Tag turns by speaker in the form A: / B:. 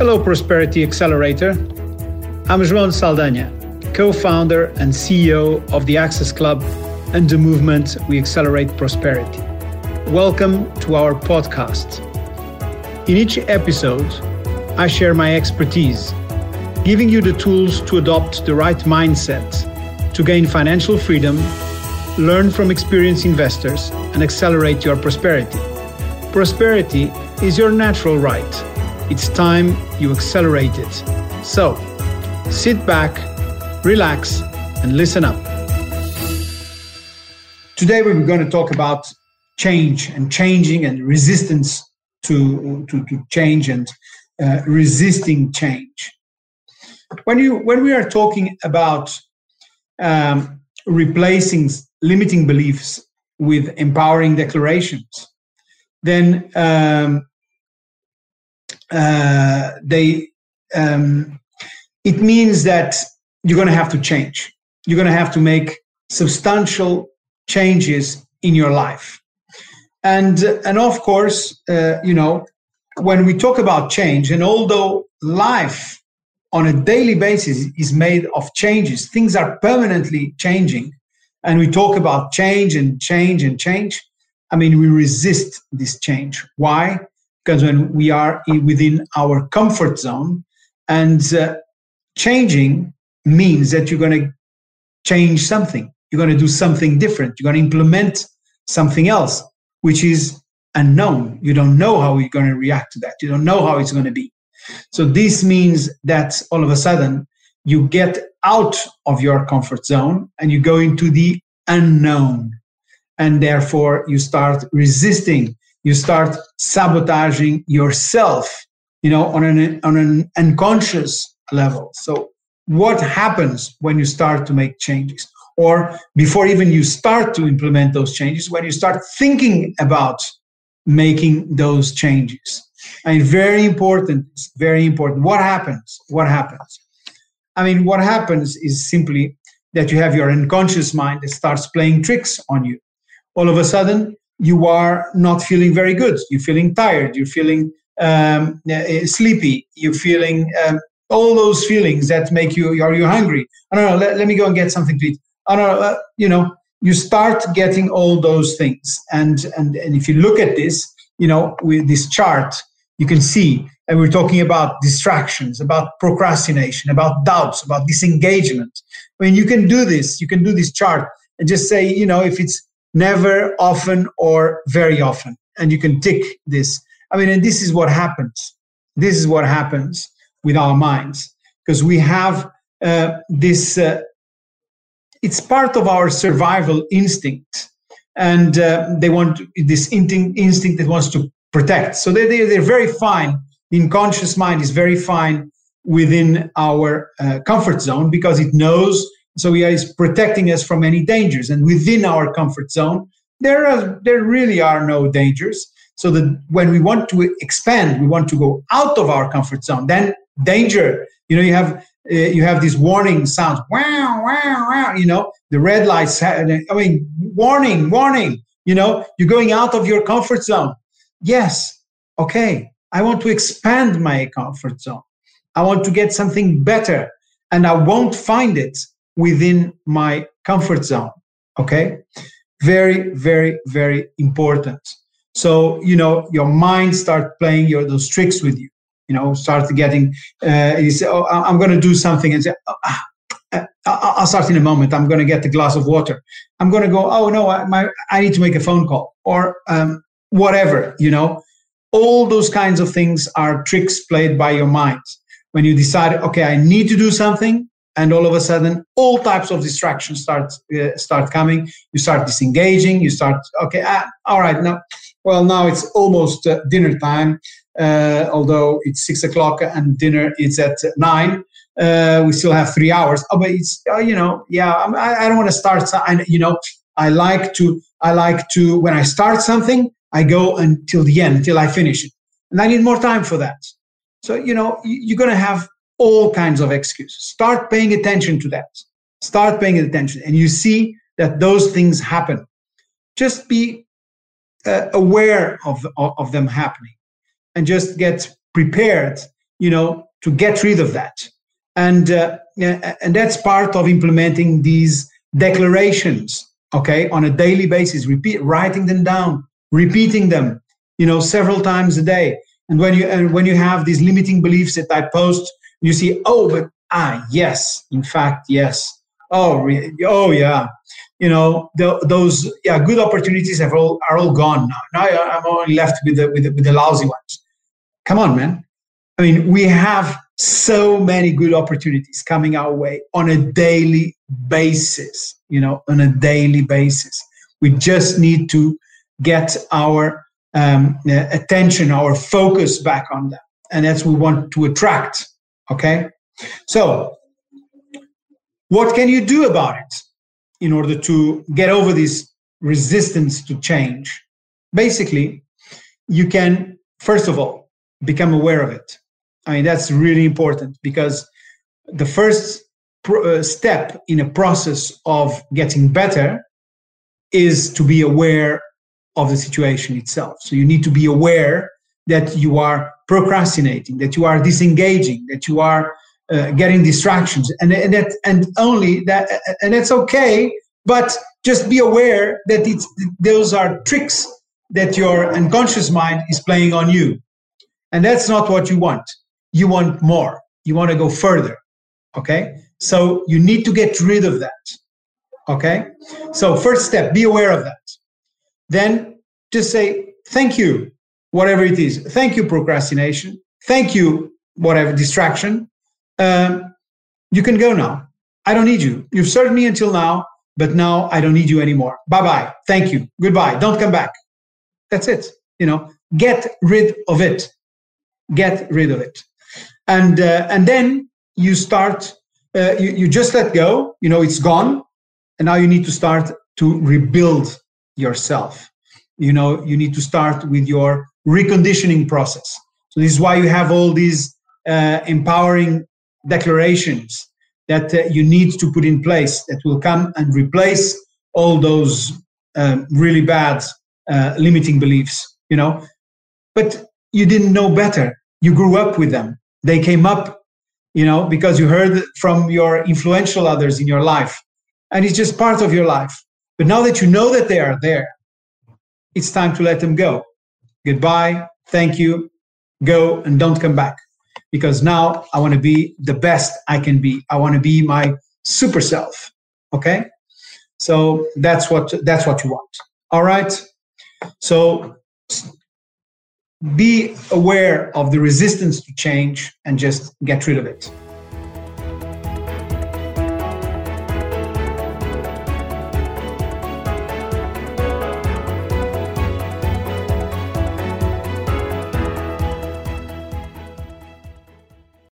A: Hello, Prosperity Accelerator. I'm João Saldanha, co founder and CEO of the Access Club and the movement We Accelerate Prosperity. Welcome to our podcast. In each episode, I share my expertise, giving you the tools to adopt the right mindset to gain financial freedom, learn from experienced investors, and accelerate your prosperity. Prosperity is your natural right. It's time you accelerate it. So, sit back, relax, and listen up. Today, we're going to talk about change and changing and resistance to, to, to change and uh, resisting change. When, you, when we are talking about um, replacing limiting beliefs with empowering declarations, then um, uh, they um, it means that you're going to have to change. You're going to have to make substantial changes in your life, and and of course, uh, you know, when we talk about change, and although life on a daily basis is made of changes, things are permanently changing, and we talk about change and change and change. I mean, we resist this change. Why? Because when we are within our comfort zone, and uh, changing means that you're going to change something. You're going to do something different. You're going to implement something else, which is unknown. You don't know how you're going to react to that. You don't know how it's going to be. So this means that all of a sudden you get out of your comfort zone and you go into the unknown. And therefore you start resisting, you start sabotaging yourself, you know, on an, on an unconscious level. So what happens when you start to make changes? Or before even you start to implement those changes, when you start thinking about making those changes. I mean, very important, very important. What happens? What happens? I mean, what happens is simply that you have your unconscious mind that starts playing tricks on you. All of a sudden, you are not feeling very good. You're feeling tired. You're feeling um, uh, sleepy. You're feeling um, all those feelings that make you, are you hungry? I don't know, let, let me go and get something to eat. I don't know, uh, you know, you start getting all those things. And, and, and if you look at this, you know, with this chart, you can see, and we're talking about distractions, about procrastination, about doubts, about disengagement. I mean, you can do this, you can do this chart and just say, you know, if it's never, often, or very often, and you can tick this. I mean, and this is what happens. This is what happens with our minds because we have uh, this, uh, it's part of our survival instinct and uh, they want this instinct that wants to protect. So they, they, they're very fine. The unconscious mind is very fine within our uh, comfort zone because it knows. So he is protecting us from any dangers. And within our comfort zone, there are there really are no dangers. So that when we want to expand, we want to go out of our comfort zone. Then danger. You know, you have uh, you have these warning sounds. Wow, wow, wow. You know, the red lights. I mean, warning, warning. You know, you're going out of your comfort zone. Yes, okay. I want to expand my comfort zone. I want to get something better, and I won't find it within my comfort zone. Okay, very, very, very important. So you know, your mind start playing your those tricks with you you know, start getting, uh, you say, oh, I'm going to do something and say, oh, I'll start in a moment. I'm going to get the glass of water. I'm going to go, oh, no, I, my, I need to make a phone call or um, whatever, you know. All those kinds of things are tricks played by your mind. When you decide, okay, I need to do something, and all of a sudden, all types of distractions start uh, start coming. You start disengaging. You start, okay, ah, all right, now, well, now it's almost uh, dinner time uh, although it's six o'clock and dinner is at nine. Uh, we still have three hours. Oh, but it's uh, you know, yeah. I, I don't want to start. I, you know, I like to. I like to when I start something, I go until the end, until I finish it, and I need more time for that. So you know, you're going to have all kinds of excuses. Start paying attention to that. Start paying attention, and you see that those things happen. Just be uh, aware of, of, them happening and just get prepared you know, to get rid of that. And, uh, and that's part of implementing these declarations, okay, on a daily basis, repeat, writing them down, repeating them, you know, several times a day. And when you, and when you have these limiting beliefs that I post, you see, oh, but ah, yes, in fact, yes. Oh, re- oh, yeah. You know, the, those yeah good opportunities have all are all gone now. Now I'm only left with the with the, with the lousy ones. Come on, man. I mean, we have so many good opportunities coming our way on a daily basis. You know, on a daily basis. We just need to get our um, attention, our focus back on them, and that's what we want to attract. Okay, so what can you do about it in order to get over this resistance to change? Basically, you can first of all become aware of it I mean, that's really important because the first uh, step in a process of getting better is to be aware of the situation itself. So you need to be aware that you are procrastinating, that you are disengaging, that you are uh, getting distractions, and, and that and only that, and that's okay. But just be aware that it's those are tricks that your unconscious mind is playing on you, and that's not what you want you want more. You want to go further. Okay. So you need to get rid of that. Okay. So, first step, be aware of that. Then just say, thank you, whatever it is. Thank you, procrastination. Thank you, whatever distraction. Um, you can go now. I don't need you. You've served me until now, but now I don't need you anymore. Bye bye. Thank you. Goodbye. Don't come back. That's it. You know, get rid of it. Get rid of it and uh, and then you start uh, you, you just let go you know it's gone and now you need to start to rebuild yourself you know you need to start with your reconditioning process. So this is why you have all these uh, empowering declarations that uh, you need to put in place that will come and replace all those um, really bad uh, limiting beliefs you know? But you didn't know better. You grew up with them. They came up you know because you heard from your influential others in your life. And it's just part of your life. But now that you know that they are there it's time to let them go goodbye thank you go and don't come back. Because now i want to be the best i can be. I want to be my super self okay? So that's what that's what you want all right? So be aware of the resistance to change and just get rid of it.